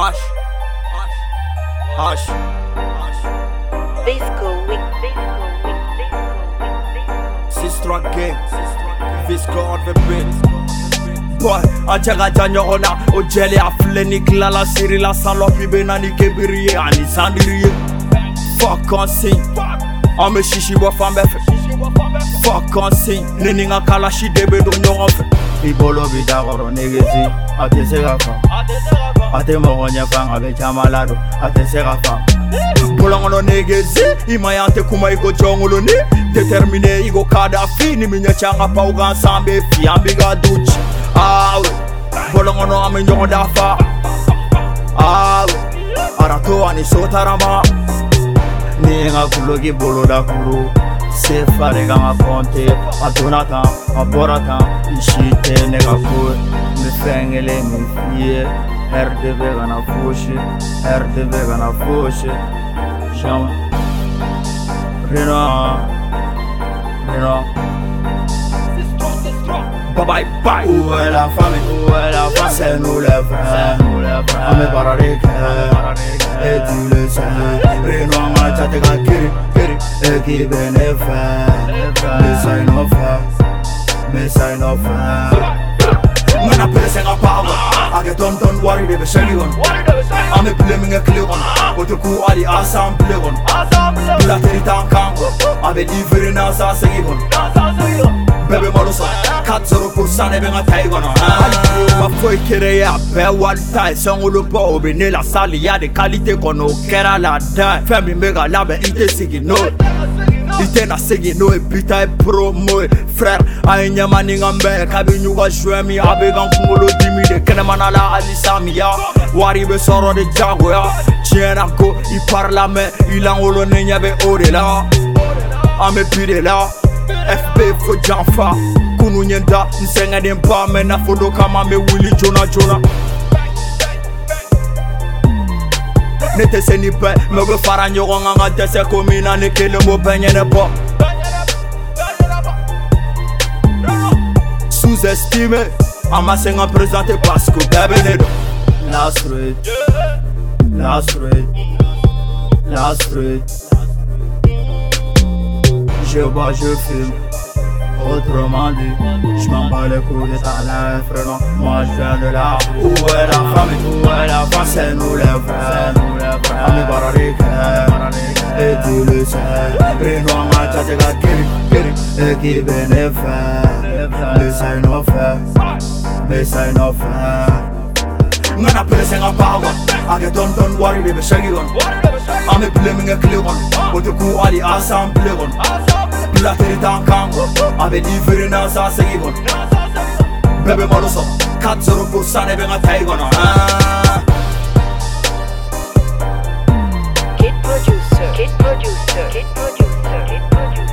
Hush. Hush. Hush. Visco, Visco. Sistra gang. Visco on the beat. Boy, a cɛ ka jan ɲɔgɔn na o jɛlen a filɛ ni kilala siri la salopi bɛ na ni kebiri ye ani sandiri ye fuck on sin an bɛ sisi bɔ fan bɛɛ fɛ fuck on sin ne ni n ka kalasi de bɛ don ɲɔgɔn fɛ I bolo bi da kɔrɔ negesi a tɛ se ka A te moro nye fang Ave chama lado A te sera fang Polongo lo negezi Imayante kuma iko chongo lo ne Determine iko kadafi Ni minye changa pa uga sambe Fi ambiga duchi. Awe Polongo no ame nyongo dafa. Awe Arato ani sotarama Ni nga kulogi bolo da kuro Se fare gama konte Adonatan Aboratan Ishite nega kure min bye bye bye. Où est la famille? Où est la famille C'est nous les frères. On me cœur Et tu le sais. Reno ma chate ka kiri kiri Et qui bénéfère Mais ça il n'en fait. Mais ça il n'en fait nigga, don't, don't worry, baby, shiny one I'm a blaming a clear one. But you cool, Ali, the I'm play one. Bila teri tam kango Abi liveri nasa segi one Baby, malusa Kat zoro kursa ne benga taigona Ma foi kere ya be wali tai Sengulu bo obi ne la sali ya de kalite kono Kera la dai Femi mega la be inte sigi no. Tɛna segin n'o ye bita ye promo ye frère a ye ɲɛma ni ka bɛɛ kabi ɲu ka joɛ min a bɛ kan kunkolo dimi de kɛnɛmana la halisa miya wari bɛ sɔrɔ de jagoya tiɲɛna ko i parla mɛ i lankolon ne ɲɛ bɛ o de la an bɛ bi de la fb fo janfa kunu ɲɛ da n sɛgɛnnen ba mɛ nafolo kama n bɛ wuli joona joona ne tɛ se ni bɛɛ mɛ u bɛ fara ɲɔgɔn kan ka dɛsɛ ko min na ne kelen b'o bɛɛ ɲɛnɛbɔ sous-estimé an ma se ka présente parce que bɛɛ bɛ ne dɔn La street La street La street Je bois, je fume. Autrement dit, je m'en bats les couilles de ta frère, non Moi je viens de là. Où est la famille Où est la famille C'est nous les frères I'm about to leave Etülüsen Renoama çatıga girip girip Ekibin efe Mesain ofe Mesain ofe Ngana presen a bawa Age don don wari bebe shagigon Ame bileminge kligon Otuku ali asam bilegon Bilateri tan kango Abe diferi nasa segigon Bebe maruso Katsuru bursane benga taigono Aaaaaa producer, kid producer, kid producer, kid producer.